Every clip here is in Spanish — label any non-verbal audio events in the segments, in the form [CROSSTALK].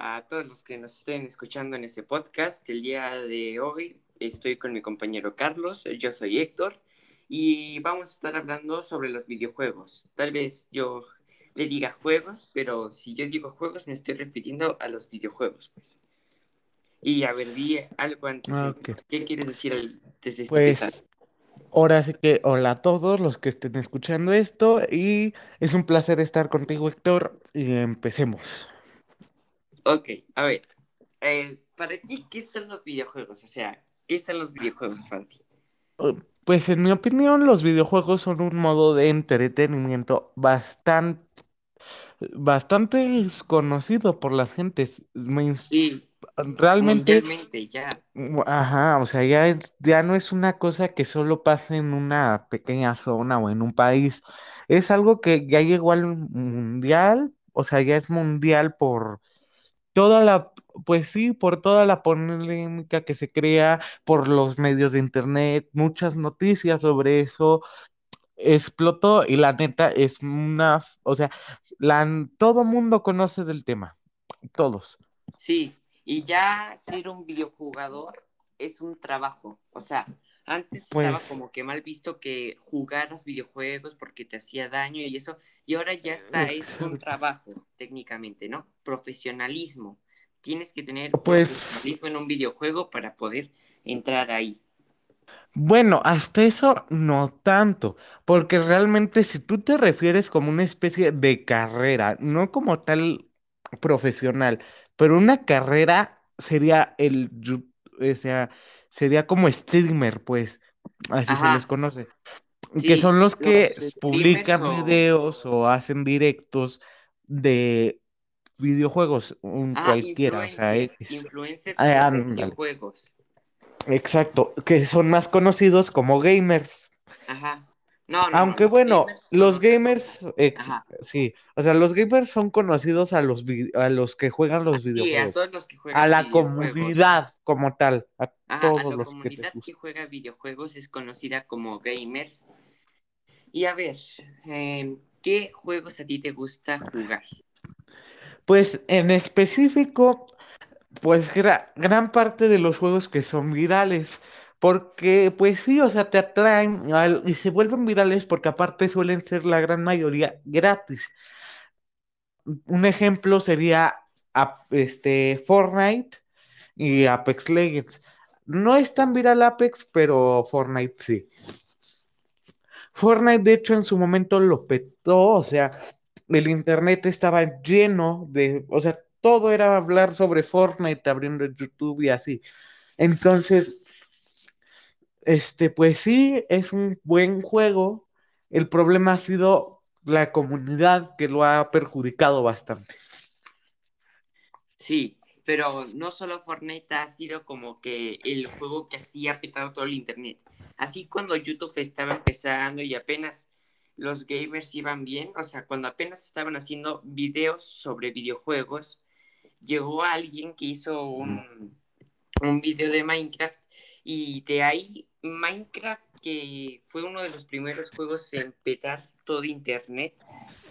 a todos los que nos estén escuchando en este podcast. El día de hoy estoy con mi compañero Carlos, yo soy Héctor y vamos a estar hablando sobre los videojuegos. Tal vez yo le diga juegos, pero si yo digo juegos me estoy refiriendo a los videojuegos, pues. Y a ver, di algo antes. ¿Qué quieres decir antes de pues, Ahora sí que hola a todos los que estén escuchando esto y es un placer estar contigo Héctor y empecemos. Ok, a ver, eh, para ti, ¿qué son los videojuegos? O sea, ¿qué son los videojuegos para ti? Uh, pues en mi opinión los videojuegos son un modo de entretenimiento bastante, bastante conocido por las gentes. Sí, realmente, ya. ajá, o sea, ya, ya no es una cosa que solo pase en una pequeña zona o en un país, es algo que ya llegó al mundial, o sea, ya es mundial por toda la, pues sí, por toda la polémica que se crea, por los medios de internet, muchas noticias sobre eso, explotó y la neta es una, o sea, la, todo mundo conoce del tema, todos. Sí, y ya ser un videojugador es un trabajo. O sea, antes estaba pues como que mal visto que jugaras videojuegos porque te hacía daño y eso. Y ahora ya está, es un [LAUGHS] trabajo técnicamente, ¿no? Profesionalismo. Tienes que tener pues profesionalismo en un videojuego para poder entrar ahí. Bueno, hasta eso no tanto, porque realmente si tú te refieres como una especie de carrera, no como tal profesional, pero una carrera sería el, o sea, sería como streamer, pues, así se les conoce. que son los que publican videos o hacen directos de videojuegos, un cualquiera, o sea, influencers ah, de videojuegos. Exacto, que son más conocidos como gamers. Ajá. Aunque bueno, los gamers, sí, o sea, los gamers son conocidos a los a los que juegan los videojuegos. a todos los que juegan A la comunidad como tal, a todos la comunidad que, juega videojuegos es conocida como gamers. Y a ver, em, ¿qué juegos a ti te gusta jugar? Pues en específico, pues gran parte de los juegos que son virales. Porque, pues sí, o sea, te atraen y se vuelven virales porque aparte suelen ser la gran mayoría gratis. Un ejemplo sería este, Fortnite y Apex Legends. No es tan viral Apex, pero Fortnite sí. Fortnite, de hecho, en su momento lo petó, o sea, el internet estaba lleno de, o sea, todo era hablar sobre Fortnite abriendo YouTube y así. Entonces, este, pues sí, es un buen juego. El problema ha sido la comunidad que lo ha perjudicado bastante. Sí, pero no solo Fortnite ha sido como que el juego que así ha petado todo el internet. Así cuando YouTube estaba empezando y apenas los gamers iban bien, o sea, cuando apenas estaban haciendo videos sobre videojuegos, llegó alguien que hizo un, un video de Minecraft y de ahí Minecraft, que fue uno de los primeros juegos en petar todo internet,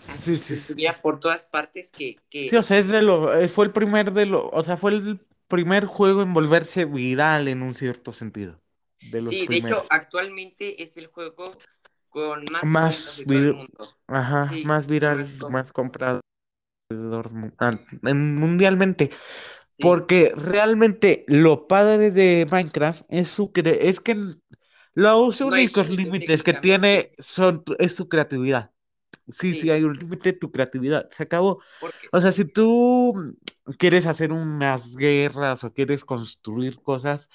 así sí, estuviera por todas partes que, Sí, o sea, es de lo, eh, fue el primer de lo, o sea, fue el primer juego en volverse viral en un cierto sentido. De sí, de hecho, actualmente es el juego con más, más mundo. Ajá, más viral, más, comprado mundialmente. Porque realmente lo padre de Minecraft es su es que los únicos límites que tiene son es su creatividad. Sí, sí, hay un límite tu creatividad. Se acabó. O sea, si tú quieres hacer unas guerras o quieres construir cosas,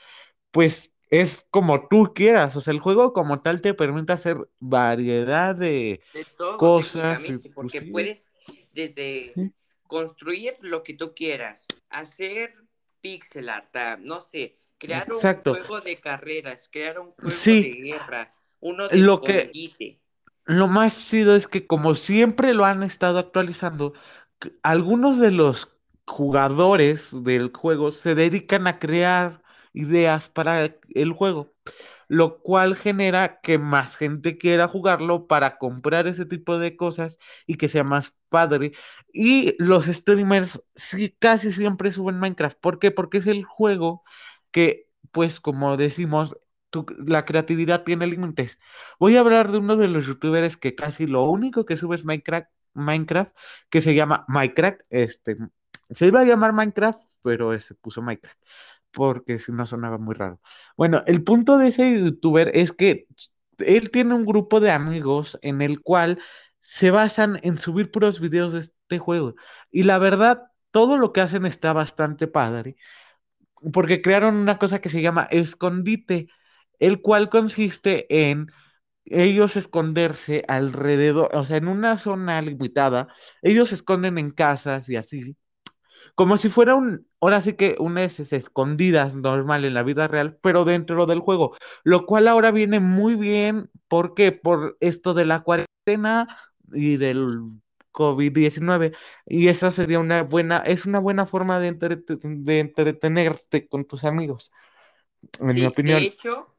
pues es como tú quieras. O sea, el juego como tal te permite hacer variedad de, cosas. Porque puedes desde construir lo que tú quieras, hacer pixel art, ah, no sé, crear un juego de carreras, crear un juego de guerra, uno de lo que Lo más chido es que como siempre lo han estado actualizando, algunos de los jugadores del juego se dedican a crear ideas para el juego. Lo cual genera que más gente quiera jugarlo para comprar ese tipo de cosas y que sea más padre. Y los streamers sí, casi siempre suben Minecraft. ¿Por qué? Porque es el juego que, pues como decimos, la creatividad tiene límites. Voy a hablar de uno de los youtubers que casi lo único que sube es Minecraft, Minecraft que se llama Minecraft. Este, se iba a llamar Minecraft, pero se puso Minecraft porque si no sonaba muy raro. Bueno, el punto de ese youtuber es que él tiene un grupo de amigos en el cual se basan en subir puros videos de este juego. Y la verdad, todo lo que hacen está bastante padre, porque crearon una cosa que se llama escondite, el cual consiste en ellos esconderse alrededor, o sea, en una zona limitada, ellos se esconden en casas y así, como si fuera un, ahora sí que unas escondidas normal en la vida real, pero dentro del juego, lo cual ahora viene muy bien porque por esto de la cuarentena y del COVID-19 y esa sería una buena, es una buena forma de, de entretenerte con tus amigos, en mi opinión. De hecho,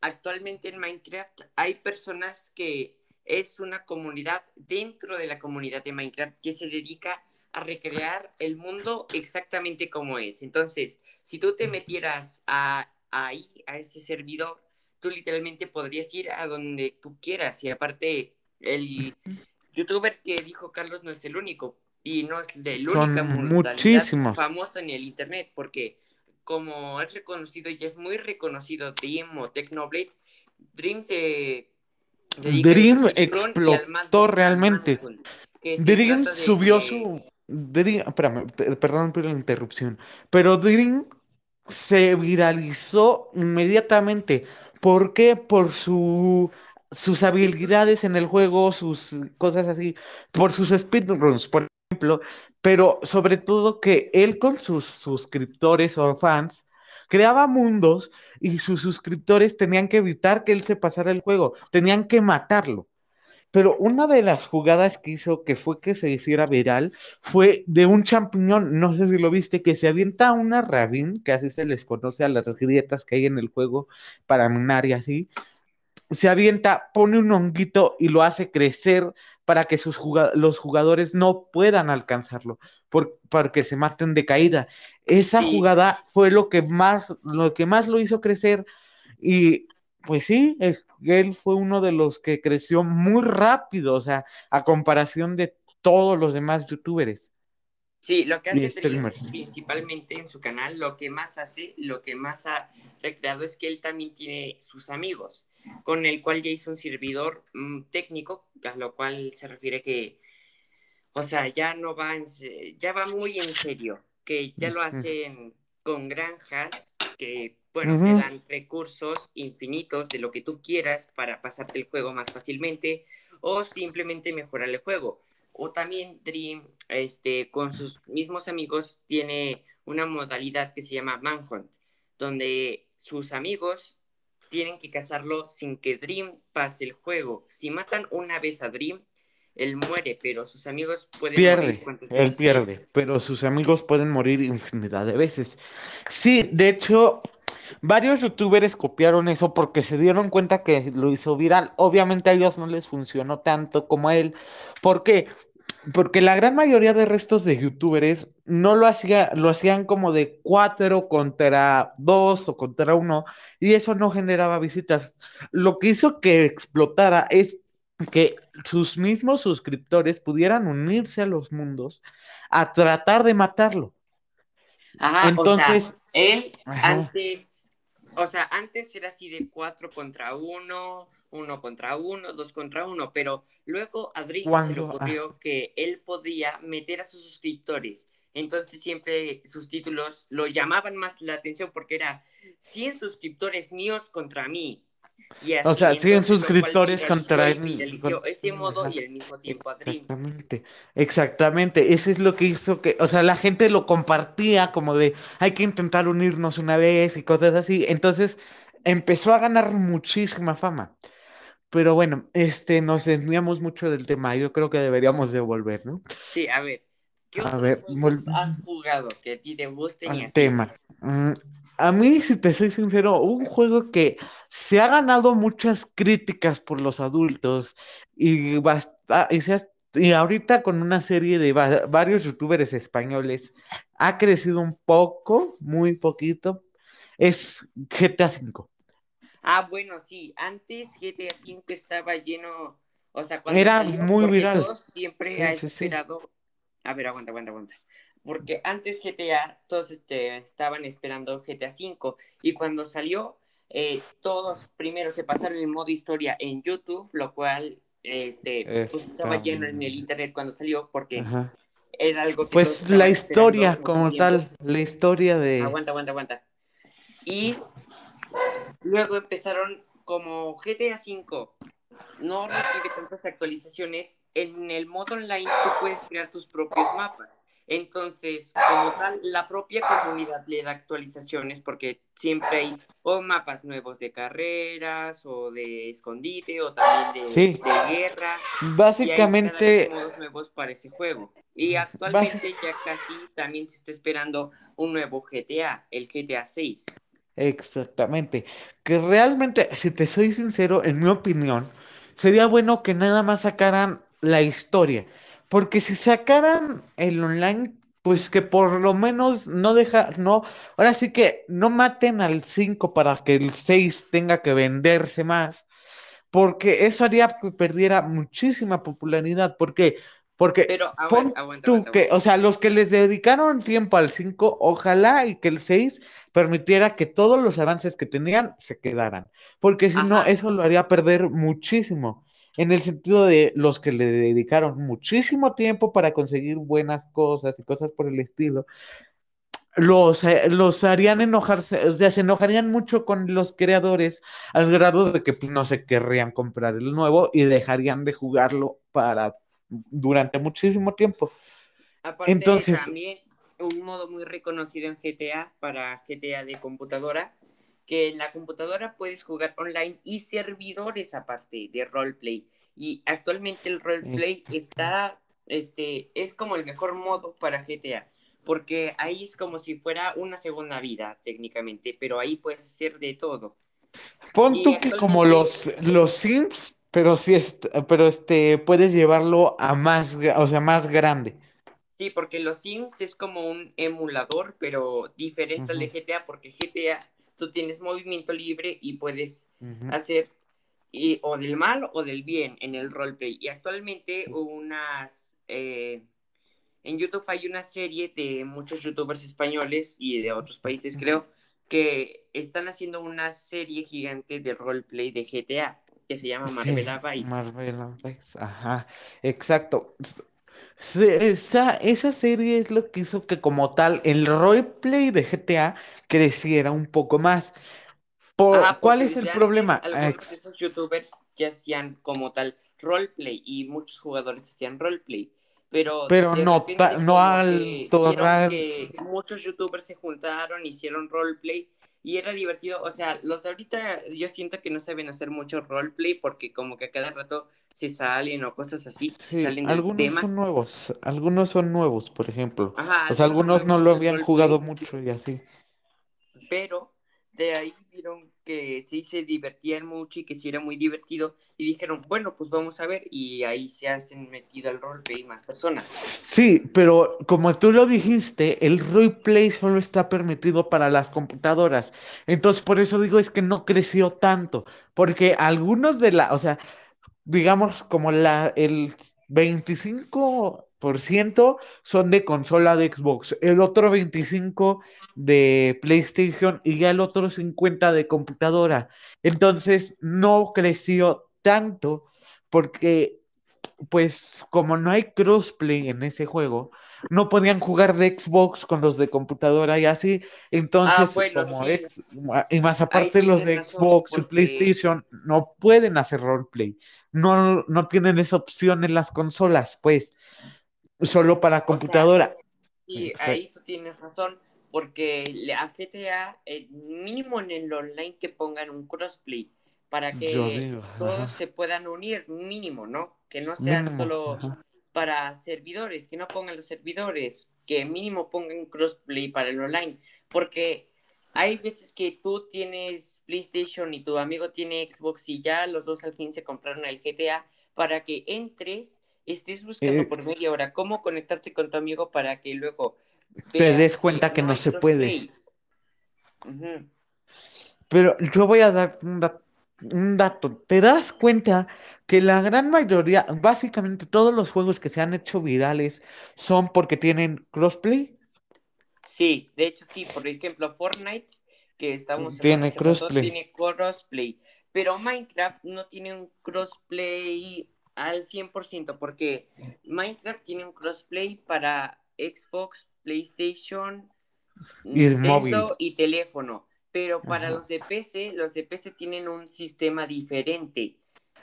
actualmente en Minecraft hay personas que es una comunidad dentro de la comunidad de Minecraft que se dedica a recrear el mundo exactamente como es. Entonces, si tú te metieras a, ahí, a ese servidor, tú literalmente podrías ir a donde tú quieras. Y aparte, el youtuber que dijo Carlos no es el único. Y no es el única muchísimos. famosa en el internet, porque como es reconocido y es muy reconocido Dream o Technoblade, Dream se Dream explotó realmente. Dream subió su perdón por la interrupción, pero Dream se viralizó inmediatamente. ¿Por qué? Por su, sus habilidades en el juego, sus cosas así, por sus speedruns, por ejemplo, pero sobre todo que él con sus suscriptores o fans creaba mundos y sus suscriptores tenían que evitar que él se pasara el juego, tenían que matarlo. Pero una de las jugadas que hizo que fue que se hiciera viral fue de un champiñón, no sé si lo viste, que se avienta una rabín, que así se les conoce a las grietas que hay en el juego para minar y así. Se avienta, pone un honguito y lo hace crecer para que sus los jugadores no puedan alcanzarlo, por, para que se maten de caída. Esa jugada fue lo que más, lo que más lo hizo crecer y pues sí, él fue uno de los que creció muy rápido, o sea, a comparación de todos los demás youtubers. Sí, lo que hace principalmente en su canal, lo que más hace, lo que más ha recreado es que él también tiene sus amigos, con el cual ya hizo un servidor mm, técnico, a lo cual se refiere que, o sea, ya no va, en, ya va muy en serio, que ya lo hacen con granjas que bueno, te dan recursos infinitos de lo que tú quieras para pasarte el juego más fácilmente o simplemente mejorar el juego. O también Dream, este, con sus mismos amigos, tiene una modalidad que se llama Manhunt, donde sus amigos tienen que cazarlo sin que Dream pase el juego. Si matan una vez a Dream, él muere, pero sus amigos pueden pierde, morir. Él pierde, pero sus amigos pueden morir infinidad de veces. Sí, de hecho, Varios youtubers copiaron eso porque se dieron cuenta que lo hizo viral. Obviamente a ellos no les funcionó tanto como a él. ¿Por qué? Porque la gran mayoría de restos de youtubers no lo hacía, lo hacían como de cuatro contra dos o contra uno, y eso no generaba visitas. Lo que hizo que explotara es que sus mismos suscriptores pudieran unirse a los mundos a tratar de matarlo. Ajá, Entonces, él antes o sea, antes era así de cuatro contra uno, uno contra uno, dos contra uno, pero luego a Drake se le ocurrió que él podía meter a sus suscriptores. Entonces siempre sus títulos lo llamaban más la atención porque era 100 suscriptores míos contra mí [LAUGHS] o sea, 100 suscriptores contra ese modo y al mismo tiempo a Exactamente, exactamente. Eso es lo que hizo que, o sea, la gente lo compartía como de hay que intentar unirnos una vez y cosas así. Entonces empezó a ganar muchísima fama. Pero bueno, este, nos desviamos mucho del tema. Yo creo que deberíamos de volver, ¿no? Sí, a ver. ¿Qué otros has jugado que a ti te gusten y así? tema. Mm, a mí, si te soy sincero, un juego que se ha ganado muchas críticas por los adultos y, basta, y, se ha- y ahorita con una serie de va- varios youtubers españoles ha crecido un poco, muy poquito, es GTA V. Ah, bueno, sí, antes GTA V estaba lleno, o sea, cuando Era salió, muy viral. siempre Sí, ha sí, sí. esperado, a ver, aguanta, aguanta, aguanta, porque antes GTA, todos este, estaban esperando GTA V, y cuando salió, eh, todos primero se pasaron el modo historia en YouTube, lo cual, este, pues estaba lleno en el internet cuando salió, porque Ajá. era algo que Pues la historia como tal, la historia de... Aguanta, aguanta, aguanta. Y luego empezaron como GTA V no recibe tantas actualizaciones. En el modo online tú puedes crear tus propios mapas. Entonces, como tal, la propia comunidad le da actualizaciones porque siempre hay o mapas nuevos de carreras o de escondite o también de, Sí. de guerra. Y hay Básicamente, modos nuevos para ese juego. Y actualmente ya casi también se está esperando un nuevo GTA, el GTA 6. exactamente. Que realmente, si te soy sincero, en mi opinión, sería bueno que nada más sacaran la historia. Porque si sacaran el online, pues que por lo menos no deja, no, ahora sí que no maten al 5 para que el 6 tenga que venderse más. Porque eso haría que perdiera muchísima popularidad. ¿Por qué? Porque Pero, a ver, pon aguanta, tú aguanta, que, aguanta. o sea, los que les dedicaron tiempo al 5, ojalá y que el 6 permitiera que todos los avances que tenían se quedaran. Porque si no, eso lo haría perder muchísimo. En el sentido de los que le dedicaron muchísimo tiempo para conseguir buenas cosas y cosas por el estilo los, eh, los harían enojarse, o sea, se enojarían mucho con los creadores al grado de que pues, no se querrían comprar el nuevo y dejarían de jugarlo para durante muchísimo tiempo. Aparte, Entonces, también un modo muy reconocido en GTA para GTA de computadora, que en la computadora puedes jugar online y servidores aparte de roleplay. Y actualmente el roleplay está, este, es como el mejor modo para GTA, porque ahí es como si fuera una segunda vida técnicamente, pero ahí puedes hacer de todo. pon Y tú que como los, los Sims, pero sí, pero este, puedes llevarlo a más, o sea, más grande. Sí, porque los Sims es como un emulador, pero diferente al de. GTA, porque GTA tú tienes movimiento libre y puedes hacer y, o del mal o del bien en el roleplay. Y actualmente unas eh, en YouTube hay una serie de muchos youtubers españoles y de otros países, creo, que están haciendo una serie gigante de roleplay de GTA que se llama Sí, Marbella Vice. Marbella Vice, ajá, exacto. Esa, esa serie es lo que hizo que como tal el roleplay de GTA creciera un poco más. Por, Ah, ¿cuál porque es el desde problema? antes algunos Ex- de esos youtubers ya hacían como tal roleplay y muchos jugadores hacían roleplay. Pero, Pero de no, repente no como al que vieron que muchos youtubers se juntaron, hicieron roleplay y era divertido. O sea, los de ahorita yo siento que no saben hacer mucho roleplay porque como que a cada rato se salen o cosas así, se salen del algunos tema. son nuevos, algunos son nuevos, por ejemplo. Ajá, O sea, algunos no lo habían roleplay. jugado mucho y así. pero de ahí vieron que sí se divertían mucho y que sí era muy divertido y dijeron, bueno, pues vamos a ver y ahí se hacen metido al roleplay más personas. Sí, pero como tú lo dijiste, el roleplay solo está permitido para las computadoras. Entonces, por eso digo es que no creció tanto, porque algunos de la, o sea, digamos como la, el 25% son de consola de Xbox, el otro 25% de PlayStation y ya el otro 50% de computadora. Entonces, no creció tanto porque pues como no hay crossplay en ese juego, no podían jugar de Xbox con los de computadora y así. Entonces, Ah, bueno, como sí. ex- y más aparte los de Xbox y PlayStation no pueden hacer roleplay. No, no tienen esa opción en las consolas, pues, solo para O sea, computadora. Sí, Exacto. ahí tú tienes razón, porque a GTA, eh, mínimo en el online que pongan un crossplay para que digo, todos ajá. se puedan unir, mínimo, ¿no? Que no sea Mínimo, solo ajá. para servidores, que no pongan los servidores, que mínimo pongan crossplay para el online, porque hay veces que tú tienes PlayStation y tu amigo tiene Xbox y ya los dos al fin se compraron el GTA para que entres, estés buscando Eh, por media hora cómo conectarte con tu amigo para que luego te des que cuenta que no se puede. Pero yo voy a dar un, un dato. ¿Te das cuenta que la gran mayoría, básicamente todos los juegos que se han hecho virales son porque tienen crossplay? Sí, de hecho sí, por ejemplo, Fortnite, que hablando Tiene crossplay. tiene crossplay, pero Minecraft no tiene un crossplay al 100%, porque Minecraft tiene un crossplay para Xbox, PlayStation, Y. Nintendo y teléfono, pero para Ajá. los de PC, los de PC tienen un sistema diferente.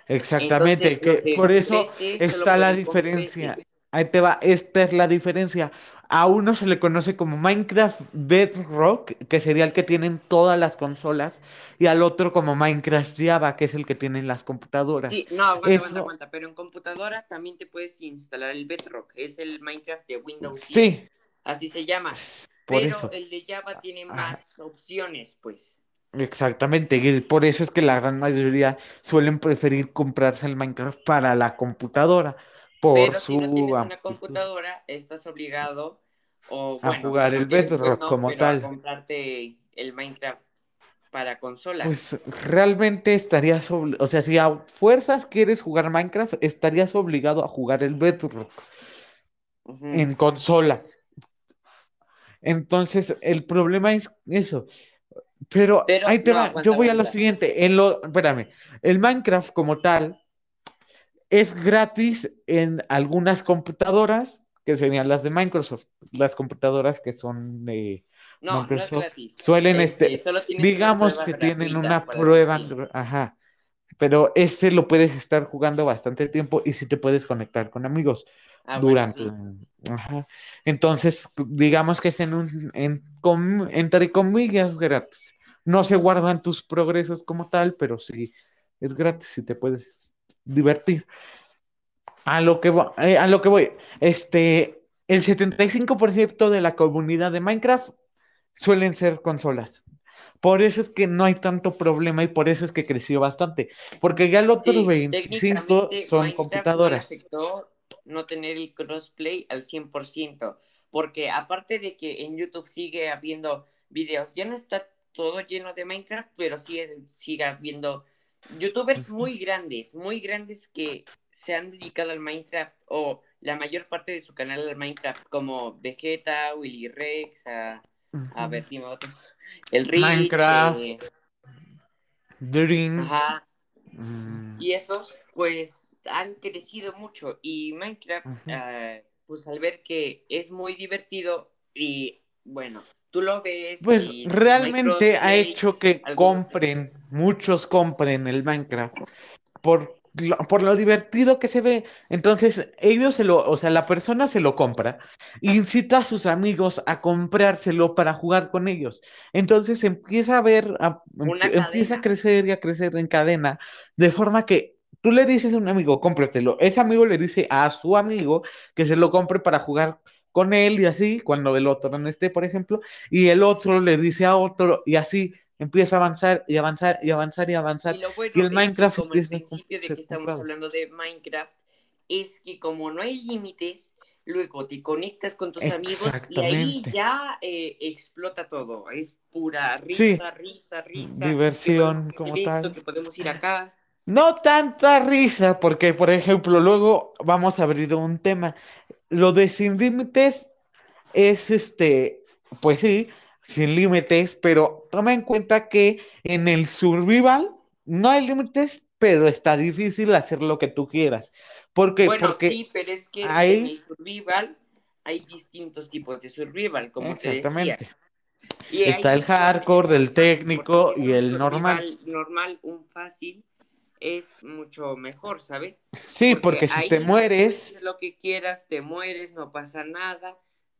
Exactamente, Entonces, que por eso PC está la diferencia. PC. Ahí te va, esta es la diferencia. A uno se le conoce como Minecraft Bedrock, que sería el que tienen todas las consolas, y al otro como Minecraft Java, que es el que tienen las computadoras. Sí, no, aguanta, aguanta, Eso, aguanta, pero en computadora también te puedes instalar el Bedrock, es el Minecraft de Windows 10, sí, así se llama, por pero eso. el de Java tiene Ajá. más opciones, pues. Exactamente, y por eso es que la gran mayoría suelen preferir comprarse el Minecraft para la computadora, por Pero si no tienes una computadora, estás obligado, o a bueno, si jugar no el Bedrock no, como pero a tal. comprarte el Minecraft para consola. Pues realmente estarías, o sea, si a fuerzas quieres jugar Minecraft, estarías obligado a jugar el Bedrock en consola. Entonces, el problema es eso. Pero Pero, ahí te no, va, yo voy a lo siguiente. En lo, espérame, el Minecraft como tal es gratis en algunas computadoras, que serían las de Microsoft. Las computadoras que son de No, no es Microsoft gratis, suelen, este, este, digamos que tienen una prueba, ajá, pero este lo puedes estar jugando bastante tiempo y si te puedes conectar con amigos Ah, bueno, durante, sí. ajá. Entonces, digamos que es en un, en, com- entre comillas, gratis. No se guardan tus progresos como tal, pero sí es gratis y te puedes divertir. A lo que, vo- eh, a lo que voy, este, el 75% de la comunidad de Minecraft suelen ser consolas. Por eso es que no hay tanto problema y por eso es que creció bastante. Porque ya el otro Sí, 25 técnicamente son Minecraft computadoras. afectó no tener el crossplay al 100%, porque aparte de que en YouTube sigue habiendo videos, ya no está todo lleno de Minecraft, pero sigue, sigue habiendo youtubers muy grandes, muy grandes que se han dedicado al Minecraft o la mayor parte de su canal al Minecraft, como Vegeta, Willy Rex, a, dime otro, [LAUGHS] el Rich, Minecraft, eh, Dream. ajá, mm, y esos, pues, han crecido mucho. Y Minecraft, ah, pues al ver que es muy divertido y, bueno, tú lo ves Pues y realmente ha hecho que compren, muchos compren el Minecraft por lo, por lo divertido que se ve. Entonces, ellos se lo, o sea, la persona se lo compra, incita a sus amigos a comprárselo para jugar con ellos. Entonces empieza a ver, a- empie- empieza a crecer y a crecer en cadena, de forma que tú le dices a un amigo, cómpratelo. Ese amigo le dice a su amigo que se lo compre para jugar con él y así, cuando el otro no esté, por ejemplo, y el otro le dice a otro y así empieza a avanzar y avanzar y avanzar y Y avanzar. lo Y bueno el es que Minecraft como principio de que estamos comprado. hablando de Minecraft, es que como no hay límites, luego te conectas con tus amigos y ahí ya eh, explota todo. Es pura Sí, risa, risa, risa, diversión como esto, tal. que podemos ir acá. No tanta risa, porque por ejemplo, luego vamos a abrir un tema. Lo de sin límites es este, pues sí, sin límites, pero toma en cuenta que en el survival no hay límites, pero está difícil hacer lo que tú quieras. ¿Por qué? Bueno, Porque sí, pero es que en el survival hay distintos tipos de survival, como te decía. exactamente, Y está el hardcore, del porque técnico y el normal. normal, un fácil, es mucho mejor, ¿sabes? Sí, Porque porque si te mueres, lo que quieras, te mueres, no pasa nada. Eh,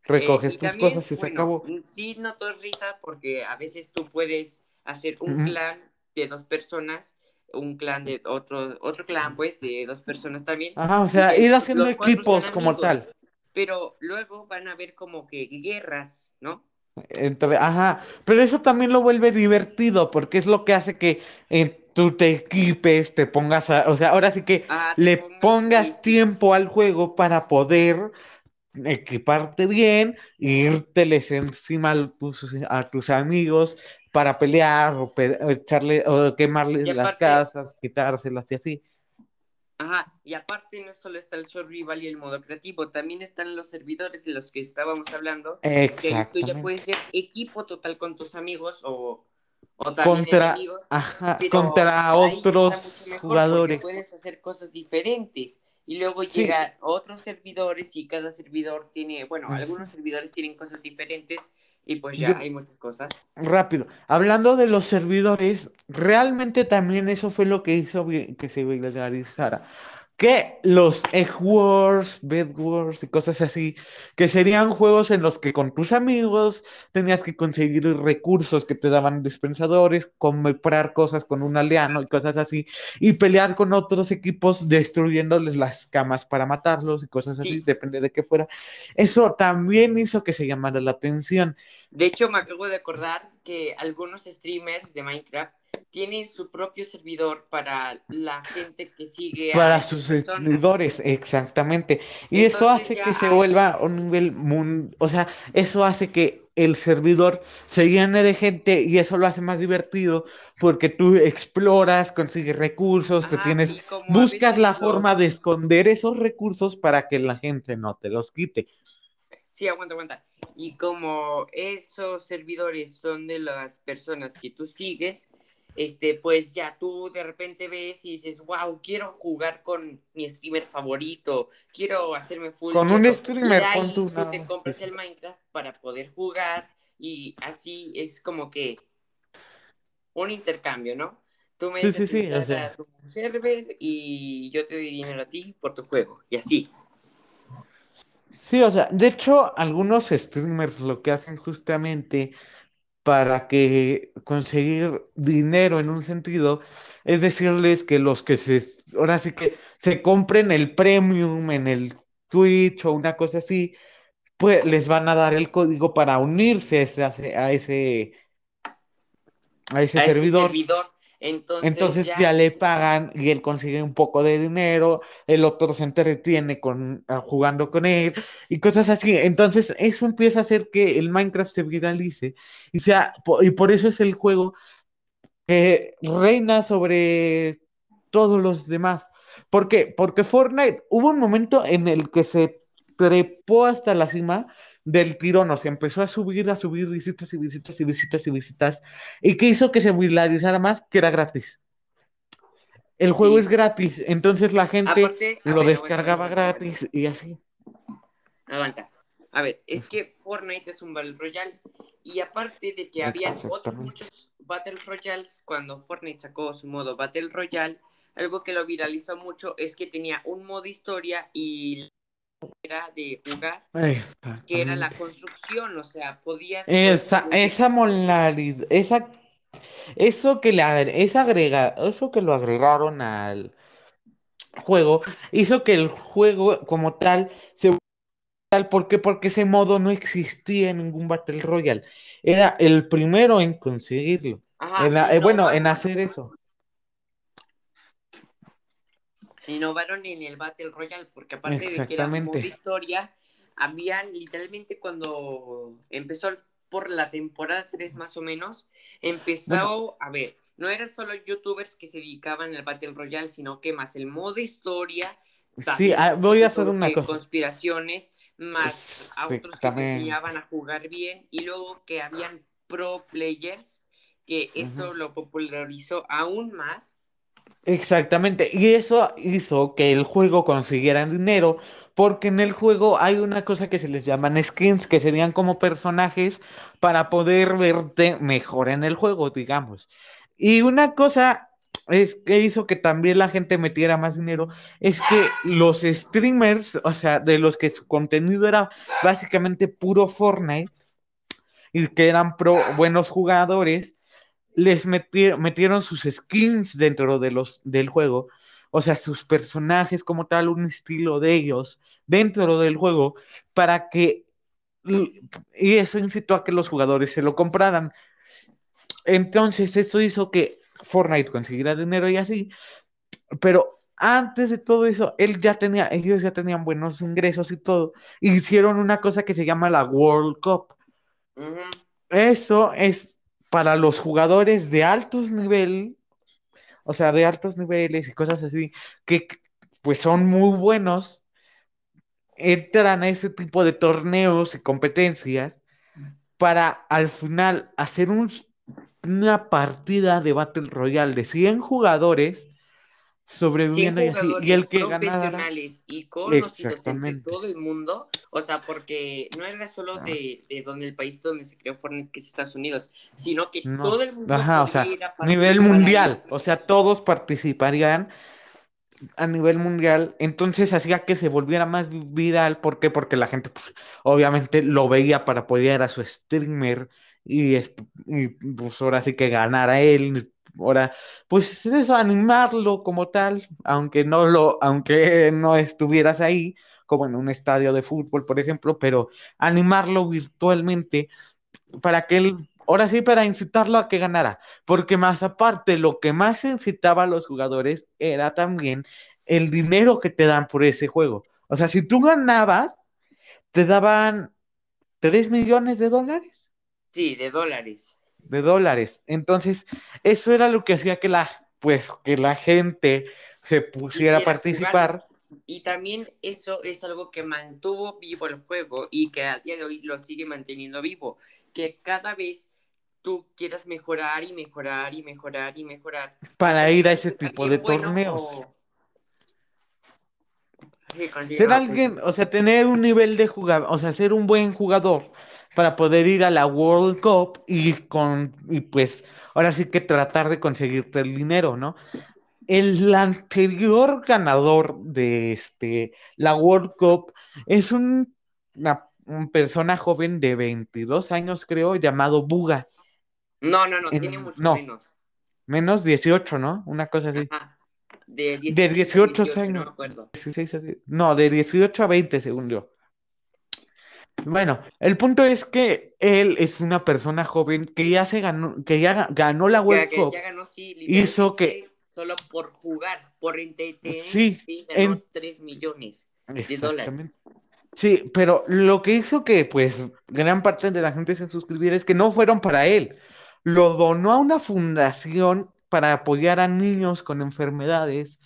recoges y tus también, cosas y se acabó. sí no todo risa porque a veces tú puedes hacer un clan de dos personas, un clan de otro, otro clan pues de dos personas también, Ajá, o sea, ir haciendo equipos como tal. pero luego van a haber como que guerras, ¿no? Entre- ajá, pero eso también lo vuelve divertido porque es lo que hace que eh, tú te equipes, te pongas a, o sea, ahora sí que Ah, le pongas, sí, pongas sí. tiempo al juego para poder equiparte bien, e írteles encima a tus, a tus amigos para pelear o, pe- echarle o quemarles las casas, quitárselas y así. Ajá, y aparte no solo está el survival y el modo creativo, también están los servidores de los que estábamos hablando, que tú ya puedes ser equipo total con tus amigos o, o también Contra, enemigos, ajá, contra otros jugadores. puedes hacer cosas diferentes. Y luego Sí, llega otros servidores y cada servidor tiene, bueno, algunos servidores tienen cosas diferentes y pues ya yo, hay muchas cosas. rápido. Hablando de los servidores, realmente también eso fue lo que hizo que se viralizara. Que los Egg Wars, Bed Wars y cosas así, que serían juegos en los que con tus amigos tenías que conseguir recursos que te daban dispensadores, comprar cosas con un aldeano y cosas así, y pelear con otros equipos destruyéndoles las camas para matarlos y cosas así, Sí, depende de qué fuera. Eso también hizo que se llamara la atención. de hecho me acabo de acordar que algunos streamers de Minecraft tienen su propio servidor para la gente que sigue a Para sus personas. seguidores, exactamente. Y eso hace que se vuelva un nivel mun- o sea, eso hace que el servidor se llene de gente y eso lo hace más divertido porque tú exploras, consigues recursos, te tienes, a buscas la forma de esconder esos recursos para que la gente no te los quite. Sí, aguanta, aguanta. Y como esos servidores son de las personas que tú sigues, este, pues ya tú de repente ves y dices, wow, quiero jugar con mi streamer favorito, quiero hacerme full Con un. Y streamer, tú tú nada te compras el Minecraft para poder jugar y así es como que un intercambio, ¿no? Tú me Sí, sí, sí, sea. a tu server y yo te doy dinero a ti por tu juego. Y así. Sí, o sea, de hecho, algunos streamers lo que hacen justamente para que conseguir dinero en un sentido es decirles que los que se, ahora sí que se compren el premium en el Twitch o una cosa así, pues les van a dar el código para unirse a ese, a ese, a ese A ese servidor. Entonces Entonces ya ya le pagan y él consigue un poco de dinero, el otro se entretiene con, ah, jugando con él y cosas así. Entonces eso empieza a hacer que el Minecraft se viralice y sea, y por eso es el juego que reina sobre todos los demás. ¿Por qué? Porque Fortnite hubo un momento en el que se trepó hasta la cima del tirón, o sea, empezó a subir, a subir visitas y visitas y visitas y visitas, y que hizo que se viralizara más, que era gratis. El juego es gratis, entonces la gente Aparte, a lo ver, descargaba gratis y así. aguanta. A ver, es que Fortnite es un Battle Royale y aparte de que había otros muchos Battle Royales, cuando Fortnite sacó su modo Battle Royale, algo que lo viralizó mucho es que tenía un modo historia y era de jugar, que era la construcción, o sea, podías Esa, construir esa modalidad, esa, eso que le agre- esa agrega, eso que lo agregaron al juego, hizo que el juego como tal se tal. ¿Por qué? Porque ese modo no existía en ningún Battle Royale. Era el primero en conseguirlo. Ajá, En la- eh, bueno, en hacer eso. Innovaron en el Battle Royale, porque aparte de que era modo Exactamente. historia, habían literalmente cuando empezó por la temporada 3 más o menos, empezó Bueno, a ver, no eran solo youtubers que se dedicaban al Battle Royale, sino que más el modo historia, sí, ah, voy a hacer una de cosa. conspiraciones, más a otros que enseñaban a jugar bien, y luego que habían pro players, que eso lo popularizó aún más. Exactamente, y eso hizo que el juego consiguiera dinero, porque en el juego hay una cosa que se les llaman skins, que serían como personajes para poder verte mejor en el juego, digamos. Y una cosa es que hizo que también la gente metiera más dinero, es que los streamers, o sea, de los que su contenido era básicamente puro Fortnite, y que eran pro buenos jugadores, les meti- metieron sus skins dentro de los, del juego, o sea, sus personajes como tal, un estilo de ellos dentro del juego, para que y eso incitó a que los jugadores se lo compraran. Entonces eso hizo que Fortnite consiguiera dinero y así, pero antes de todo eso, él ya tenía, ellos ya tenían buenos ingresos y todo, hicieron una cosa que se llama la World Cup. Eso es para los jugadores de altos niveles, o sea, de altos niveles y cosas así, que pues son muy buenos, entran a ese tipo de torneos y competencias para al final hacer una partida de Battle Royale de 100 jugadores sobreviviendo y así. Y el que profesionales y conocidos entre todo el mundo, o sea, porque no era solo ah. de, de, donde el país donde se creó Fortnite, que es Estados Unidos, sino que todo el mundo. Ajá, o sea, nivel mundial, o sea, todos participarían a nivel mundial, entonces hacía que se volviera más viral, ¿por qué? Porque la gente, pues, obviamente lo veía para apoyar a su streamer y, y pues ahora sí que ganara él, ahora, pues es eso, animarlo como tal, aunque no lo, aunque [LAUGHS] no estuvieras ahí, como en un estadio de fútbol, por ejemplo, pero animarlo virtualmente para que él, ahora sí, para incitarlo a que ganara, porque más aparte, lo que más incitaba a los jugadores era también el dinero que te dan por ese juego. O sea, si tú ganabas, te daban 3 millones de dólares. Sí, de dólares de dólares. Entonces, eso era lo que hacía que la, pues, que la gente se pusiera a participar. Y también eso es algo que mantuvo vivo el juego y que a día de hoy lo sigue manteniendo vivo. Que cada vez tú quieras mejorar y mejorar y mejorar y mejorar. Para ir a ese tipo de torneos. ser alguien, o sea, tener un nivel de jugador, o sea, ser un buen jugador para poder ir a la World Cup y con y pues ahora sí que tratar de conseguirte el dinero, ¿no? El anterior ganador de este la World Cup es un, una, persona joven de 22 años, creo, llamado Buga. No, no, no, tiene mucho menos. Menos 18, ¿no? Una cosa así. De, 18, años. No, no, de 18 a 20, según yo. Bueno, el punto es que él es una persona joven que ya se ganó, que ya ganó la World Cup. Ya ganó, sí, hizo que solo por jugar, por entretener, sí, ganó 3 millones de dólares. Sí, pero lo que hizo que pues gran parte de la gente se suscribiera es que no fueron para él. Lo donó a una fundación para apoyar a niños con enfermedades.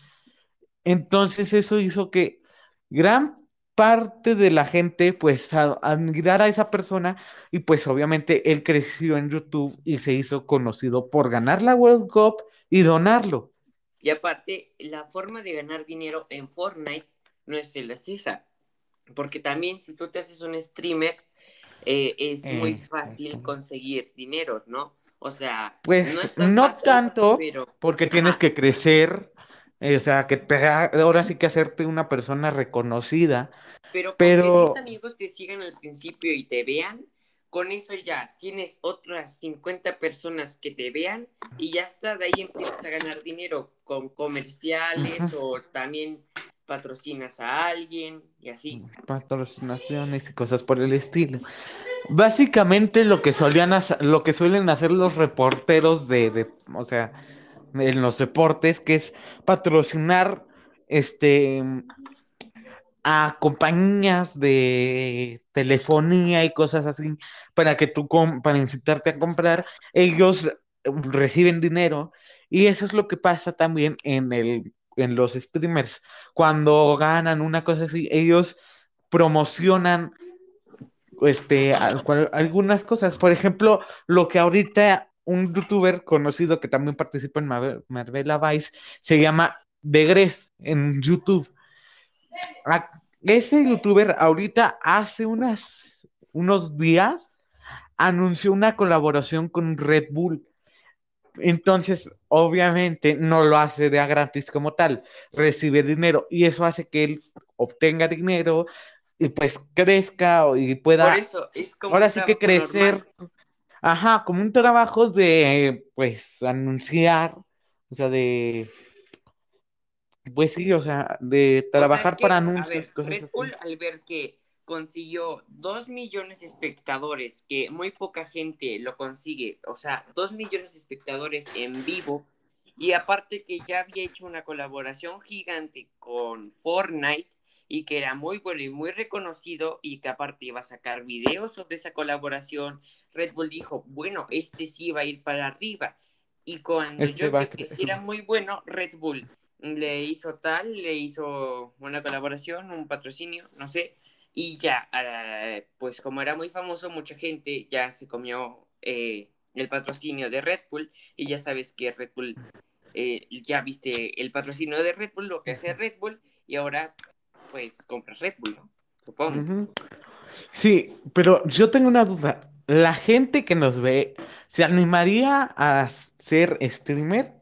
Entonces eso hizo que gran parte de la gente pues a, admirar a esa persona y pues obviamente él creció en YouTube y se hizo conocido por ganar la World Cup y donarlo. Y aparte, la forma de ganar dinero en Fortnite no es el esa, porque también si tú te haces un streamer, eh, es muy fácil conseguir dinero, ¿no? O sea, pues no, tanto, porque tienes que crecer o sea, que te, ahora sí que hacerte una persona reconocida. Pero, pero... amigos que sigan al principio y te vean, con eso ya tienes otras 50 personas que te vean y ya está, de ahí empiezas a ganar dinero con comerciales o también patrocinas a alguien y así. Patrocinaciones y cosas por el estilo. Básicamente lo que solían lo que suelen hacer los reporteros de, de o sea, en los deportes, que es patrocinar este a compañías de telefonía y cosas así para que tú para incitarte a comprar, ellos reciben dinero y eso es lo que pasa también en el en los streamers. Cuando ganan una cosa así, ellos promocionan este algunas cosas, por ejemplo, lo que ahorita un youtuber conocido que también participa en Marvel Vice, se llama The Gref en YouTube. Ese youtuber ahorita hace unas, unos días anunció una colaboración con Red Bull. Entonces, obviamente, no lo hace de a gratis como tal, recibe dinero y eso hace que él obtenga dinero y pues crezca y pueda... Por eso, es como ahora sí que crecer. Ajá, como un trabajo de, pues, anunciar, o sea, de, pues sí, o sea, de trabajar para anuncios. Red Bull, al ver que consiguió dos millones de espectadores, que muy poca gente lo consigue, o sea, dos millones de espectadores en vivo, y aparte que ya había hecho una colaboración gigante con Fortnite y que era muy bueno y muy reconocido y que aparte iba a sacar videos sobre esa colaboración, Red Bull dijo, bueno, este sí va a ir para arriba. Y cuando Este yo que era muy bueno, Red Bull le hizo tal, le hizo una colaboración, un patrocinio, no sé, y ya, ah, pues como era muy famoso, mucha gente ya se comió eh, el patrocinio de Red Bull y ya sabes que Red Bull, eh, ya viste el patrocinio de Red Bull, lo que hace Red Bull, y ahora pues compras Red Bull, ¿no? Supongo. Sí, pero yo tengo una duda. ¿La gente que nos ve se animaría a ser streamer?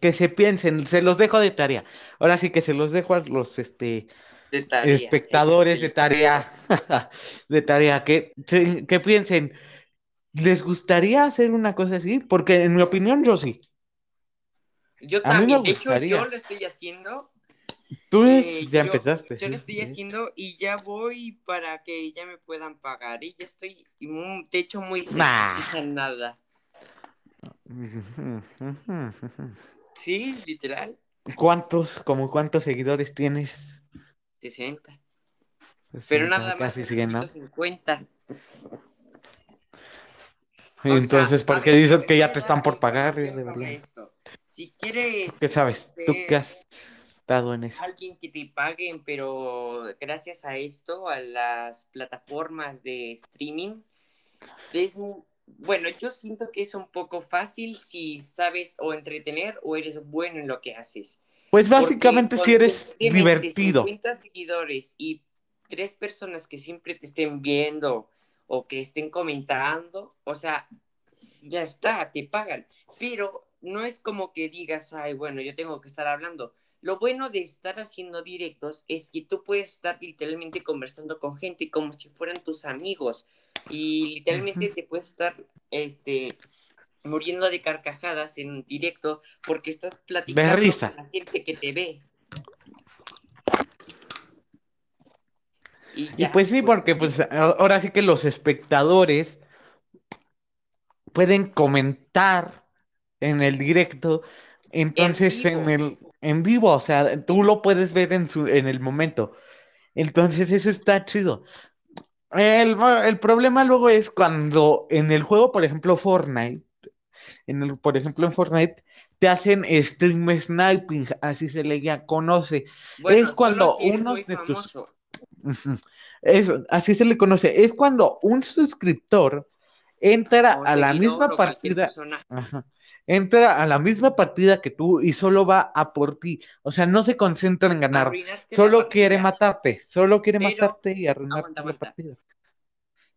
Que se piensen, se los dejo de tarea. Ahora sí que se los dejo a los este, De tarea. espectadores de tarea, [LAUGHS] de tarea, que, que piensen, ¿les gustaría hacer una cosa así? Porque en mi opinión yo sí. Yo también, de hecho, yo lo estoy haciendo. Tú eh, ya yo, empezaste. yo lo sí, estoy haciendo y ya voy para que ya me puedan pagar. Y ya estoy, de hecho, muy Nah. a nada. Sí, literal, ¿Cuántos, como cuántos seguidores tienes? 60. Pero 60, nada más casi siguen, ¿no? necesito 50. O sea, Entonces, ¿por qué dices que ya te están por pagar? Si quieres ¿Qué sabes? ¿Tú este, qué has eso? alguien que te paguen, pero gracias a esto, a las plataformas de streaming, es bueno, yo siento que es un poco fácil si sabes o entretener o eres bueno en lo que haces. Pues básicamente si eres divertido. 50 seguidores y tres personas que siempre te estén viendo o que estén comentando, o sea, ya está, te pagan. Pero no es como que digas, ay, bueno, yo tengo que estar hablando. Lo bueno de estar haciendo directos es que tú puedes estar literalmente conversando con gente como si fueran tus amigos y literalmente te puedes estar este muriendo de carcajadas en directo porque estás platicando risa. con la gente que te ve. Y, pues sí, porque sí. pues ahora sí que los espectadores pueden comentar en el directo, entonces en el en vivo, o sea, tú lo puedes ver en su en el momento. Entonces eso está chido. El, el problema luego es cuando en el juego, por ejemplo, Fortnite, en el, por ejemplo, en Fortnite, te hacen stream sniping, así se le ya conoce. Bueno, es cuando si unos de tus famoso. Es, así se le conoce. Es cuando un suscriptor entra o a la misma partida, ajá, entra a la misma partida que tú y solo va a por ti. O sea, no se concentra en ganar. Arruinarte Solo quiere matarte. Solo quiere Pero- matarte y arruinarte aguanta, la aguanta. partida.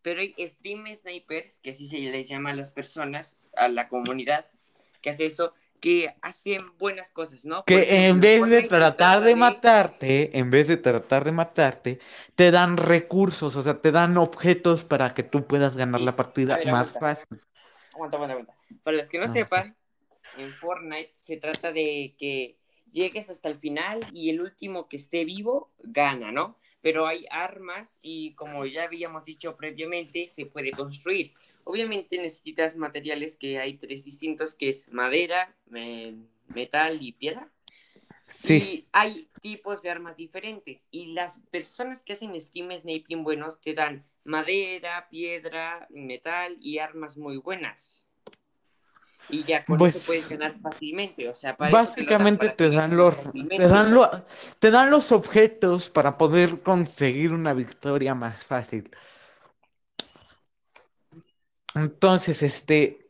Pero hay stream snipers, que así se les llama a las personas, a la comunidad que hace eso, que hacen buenas cosas, ¿no? Que en vez de tratar trata de matarte, en vez de tratar de matarte, te dan recursos, o sea, te dan objetos para que tú puedas ganar Sí. la partida ver, más aguanta. fácil. Aguanta, aguanta, aguanta. Para los que no Ah, sepan, en Fortnite se trata de que llegues hasta el final y el último que esté vivo gana, ¿no? Pero hay armas y como ya habíamos dicho previamente, se puede construir. Obviamente necesitas materiales que hay tres distintos, que es madera, me- metal y piedra. Sí. Y hay tipos de armas diferentes. Y las personas que hacen stream sniping buenos te dan madera, piedra, metal y armas muy buenas. Y ya con Pues, eso puedes ganar fácilmente. O sea, para eso te lo dan, Básicamente para te dan ganes los, te dan lo- te dan los objetos para poder conseguir una victoria más fácil. Entonces, este,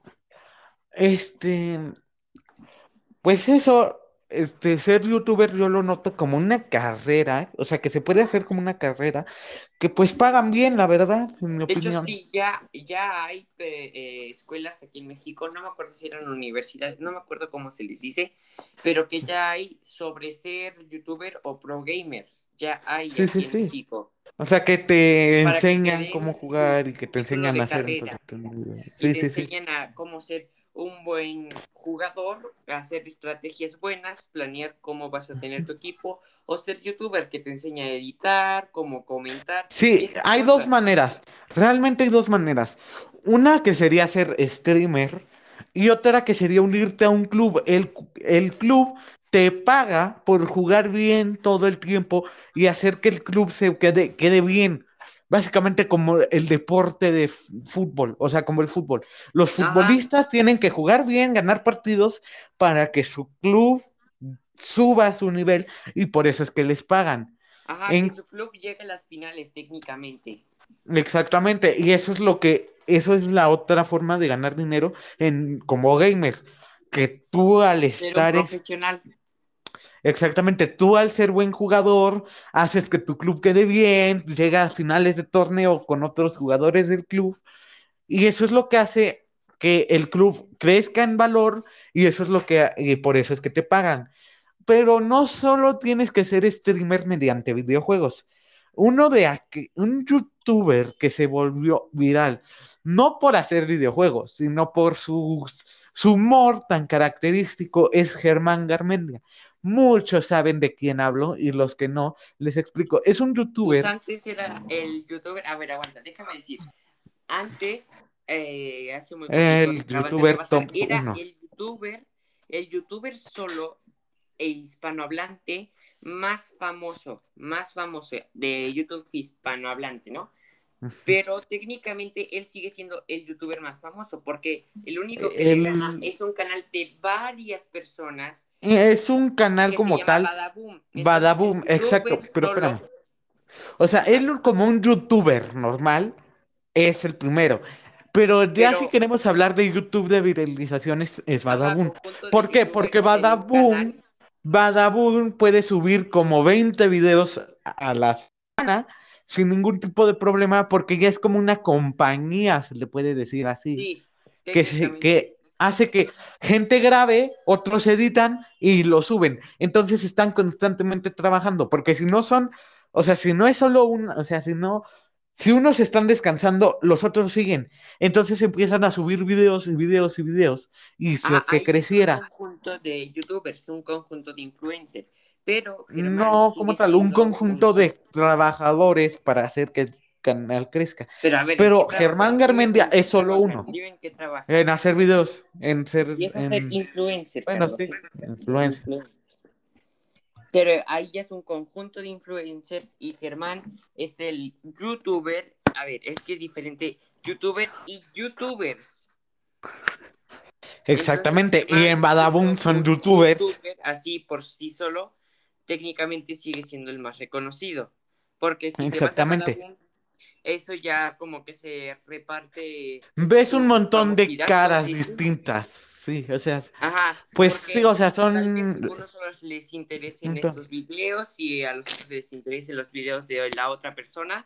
este, pues eso, este, ser youtuber yo lo noto como una carrera, o sea, que se puede hacer como una carrera, que pues pagan bien, la verdad, en mi De hecho, opinión. sí, ya, ya hay eh, escuelas aquí en México, no me acuerdo si eran universidades, no me acuerdo cómo se les dice, pero que ya hay sobre ser youtuber o pro gamer. Ya hay Sí, aquí sí, en sí. México. O sea, que te Para que te enseñan cómo jugar y que te enseñan a hacer entonces, Y te enseñan a cómo ser un buen jugador, hacer estrategias buenas, planear cómo vas a tener tu equipo, o ser youtuber que te enseña a editar, cómo comentar. Sí, hay dos maneras, realmente hay dos maneras. Una que sería ser streamer y otra que sería unirte a un club. El, el club te paga por jugar bien todo el tiempo y hacer que el club se quede, quede bien básicamente como el deporte de fútbol, o sea, como el fútbol. Los futbolistas tienen que jugar bien, ganar partidos para que su club suba su nivel y por eso es que les pagan. Ajá, que su club llegue a las finales técnicamente. Exactamente, y eso es lo que, eso es la otra forma de ganar dinero en como gamer, que tú al estar profesional. Exactamente, tú al ser buen jugador, haces que tu club quede bien, llega a finales de torneo con otros jugadores del club, y eso es lo que hace que el club crezca en valor, y eso es lo que, por eso es que te pagan. Pero no solo tienes que ser streamer mediante videojuegos. Uno de un youtuber que se volvió viral, no por hacer videojuegos, sino por su humor tan característico, es Germán Garmendia. Muchos saben de quién hablo y los que no, les explico. Es un youtuber. Pues antes era el youtuber. A ver, aguanta, déjame decir. Antes, eh, hace muy poquito, el youtuber era el youtuber, el youtuber solo e hispanohablante más famoso, más famoso de YouTube hispanohablante, ¿no? Pero técnicamente él sigue siendo el youtuber más famoso porque el único que le gana es un canal de varias personas. Es un canal como tal. Badaboom. Badaboom, exacto. Pero espérame. O sea, él como un youtuber normal es el primero. Pero ya si queremos hablar de YouTube de viralizaciones es Badaboom. ¿Por qué? Porque Badaboom, Badaboom puede subir como 20 videos a la semana sin ningún tipo de problema porque ya es como una compañía, se le puede decir así. Sí, que, que hace que gente grabe, otros editan y lo suben. Entonces están constantemente trabajando, porque si no son, o sea, si no es solo un, o sea, si no, si unos están descansando, los otros siguen. Entonces empiezan a subir videos y videos y videos. Y si ah, que creciera. Un conjunto de youtubers, un conjunto de influencers pero no como tal, un conjunto de trabajadores para hacer que el canal crezca. Pero, Germán Garmendia es solo uno. ¿En qué trabaja? En hacer videos, en ser... Y es hacer influencer. Bueno, sí, influencer. Pero ahí ya es un conjunto de influencers y Germán es el youtuber. A ver, es que es diferente youtuber y youtubers. Exactamente, y en Badaboom son youtubers. YouTuber, así por sí solo, técnicamente sigue siendo el más reconocido. Porque si Exactamente. Te eso ya como que se reparte. Ves un montón de caras distintas. Sí, o sea, pues sí, o sea, son... a algunos les interesen estos videos y a los otros les interesen los videos de la otra persona,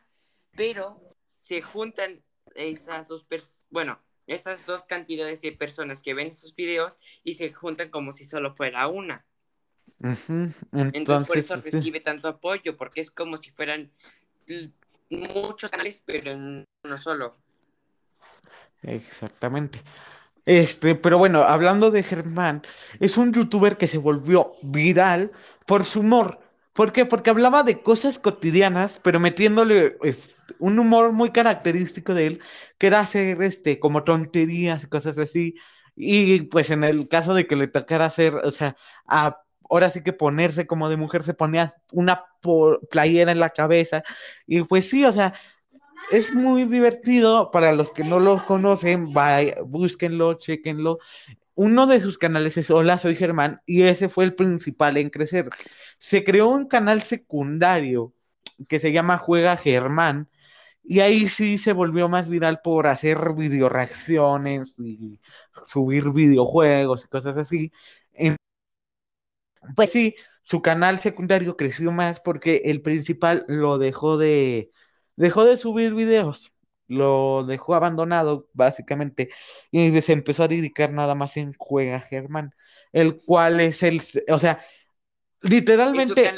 pero se juntan esas dos personas, bueno, esas dos cantidades de personas que ven esos videos y se juntan como si solo fuera una. Entonces, por eso recibe tanto apoyo, porque es como si fueran muchos canales, pero en uno solo. Exactamente. Este, pero bueno, hablando de Germán, es un youtuber que se volvió viral por su humor. ¿Por qué? Porque hablaba de cosas cotidianas, pero metiéndole un humor muy característico de él, que era hacer este, como tonterías y cosas así. Y pues en el caso de que le tocara hacer, o sea, a ahora sí que ponerse como de mujer, se ponía una playera en la cabeza. Y pues sí, o sea, es muy divertido para los que no lo conocen, vaya, búsquenlo, chequenlo. Uno de sus canales es Hola, soy Germán, y ese fue el principal en crecer. Se creó un canal secundario que se llama Juega Germán, y ahí sí se volvió más viral por hacer video reacciones y subir videojuegos y cosas así. Pues sí, su canal secundario creció más porque el principal lo dejó de, dejó de subir videos, lo dejó abandonado básicamente y se empezó a dedicar nada más en Juega Germán, el cual es el, o sea, literalmente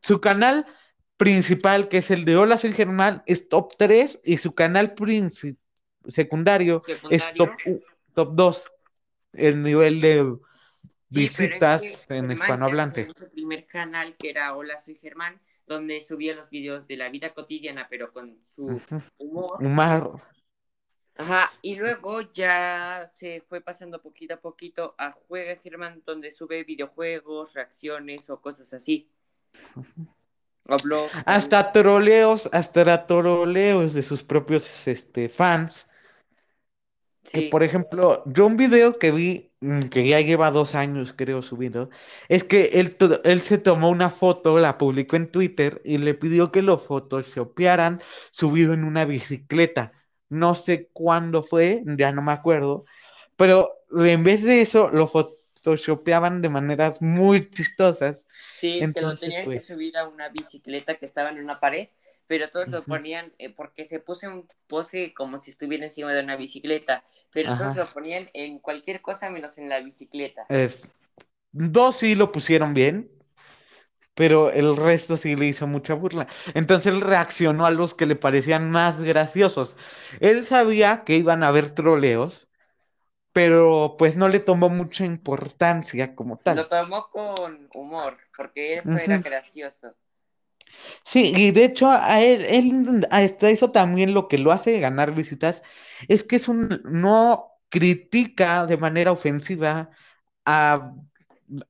su canal, principal, que es el de Hola Soy Germán, es top 3 y su canal secundario, es top top 2 el nivel de Sí, pero es que visitas en Germán hispanohablante. su primer canal que era Hola, soy Germán, donde subía los videos de la vida cotidiana, pero con su humor. Umar, Ajá, y luego ya se fue pasando poquito a poquito a Juega Germán, donde sube videojuegos, reacciones o cosas así. O también. hasta troleos, hasta troleos de sus propios este, fans. Que Sí. por ejemplo, yo un video que vi, que ya lleva dos años creo subido, es que él, él se tomó una foto, la publicó en Twitter y le pidió que lo photoshopearan subido en una bicicleta. No sé cuándo fue, ya no me acuerdo, pero en vez de eso lo photoshopeaban de maneras muy chistosas. Sí, que lo Entonces, tenían que pues, subir a una bicicleta que estaba en una pared, pero todos lo ponían eh, porque se puso en pose como si estuviera encima de una bicicleta, pero todos lo ponían en cualquier cosa menos en la bicicleta. es, dos sí lo pusieron bien, pero el resto sí le hizo mucha burla. Entonces él reaccionó a los que le parecían más graciosos. Él sabía que iban a haber troleos, pero pues no le tomó mucha importancia como Lo tal. tomó con humor, porque eso era gracioso. Sí, y de hecho a él, él hasta eso también lo que lo hace ganar visitas es que es un, no critica de manera ofensiva a,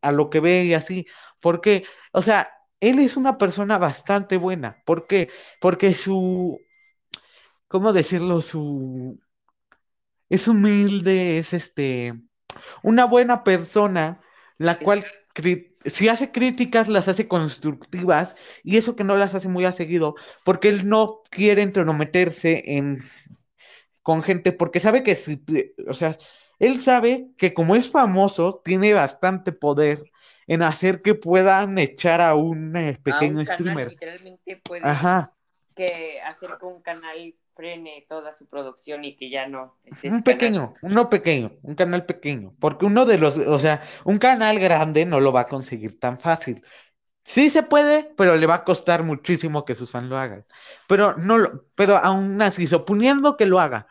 a lo que ve y así, porque, o sea, él es una persona bastante buena, ¿por qué? Porque su, ¿cómo decirlo? Su, es humilde, es este, una buena persona, la cual Es- cri- si hace críticas, las hace constructivas, y eso que no las hace muy a seguido, porque él no quiere entrometerse en, con gente, porque sabe que si, o sea, él sabe que como es famoso, tiene bastante poder en hacer que puedan echar a un eh, a un pequeño canal streamer. literalmente puede Ajá, que hacer que un canal frene toda su producción y que ya no esté un canal. pequeño, uno pequeño, un canal pequeño, porque uno de los, o sea, un canal grande no lo va a conseguir tan fácil. Sí se puede, pero le va a costar muchísimo que sus fans lo hagan. Pero no lo, pero aún así, suponiendo que lo haga,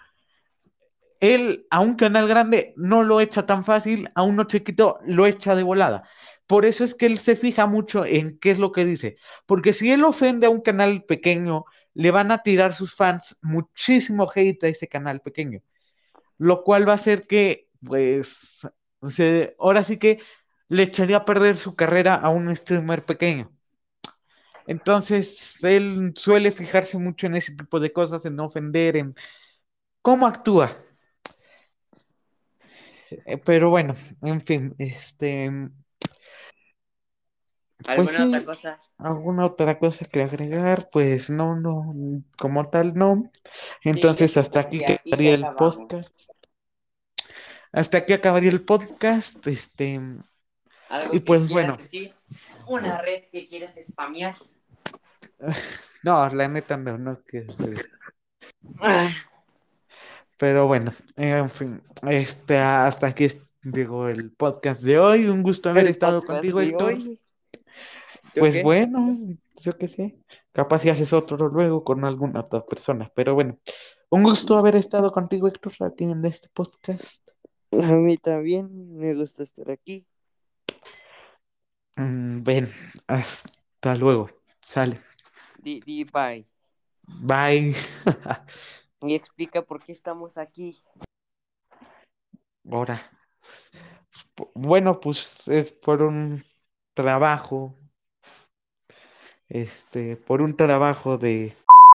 él a un canal grande no lo echa tan fácil, a uno chiquito lo echa de volada. Por eso es que él se fija mucho en qué es lo que dice. Porque si él ofende a un canal pequeño, le van a tirar sus fans muchísimo hate a ese canal pequeño. Lo cual va a hacer que, pues, se- ahora sí que le echaría a perder su carrera a un streamer pequeño. Entonces, él suele fijarse mucho en ese tipo de cosas, en no ofender, en cómo actúa. Eh, Pero bueno, en fin, este, pues ¿Alguna otra sí, cosa? alguna otra cosa que agregar, pues no, no, como tal no. Sí, Entonces hasta aquí que aquí quedaría el acabamos. podcast. Hasta aquí acabaría el podcast, este, ¿Algo y que pues bueno, decir? ¿Una red que quieras spamear? [LAUGHS] no, la neta no, no quiero. Ah, Pero bueno, en fin, este, hasta aquí llegó el podcast de hoy. Un gusto haber El estado contigo, Héctor. hoy. ¿Yo Pues qué? bueno, yo qué sé. Capaz si haces otro luego con alguna otra persona. Pero bueno, un gusto haber estado contigo, Héctor, aquí en este podcast. A mí también me gusta estar aquí. Mm, Ven, hasta luego. Sale. Di, di bye. Bye. Y explica por qué estamos aquí. Ahora. Bueno, pues es por un trabajo. Este, por un trabajo de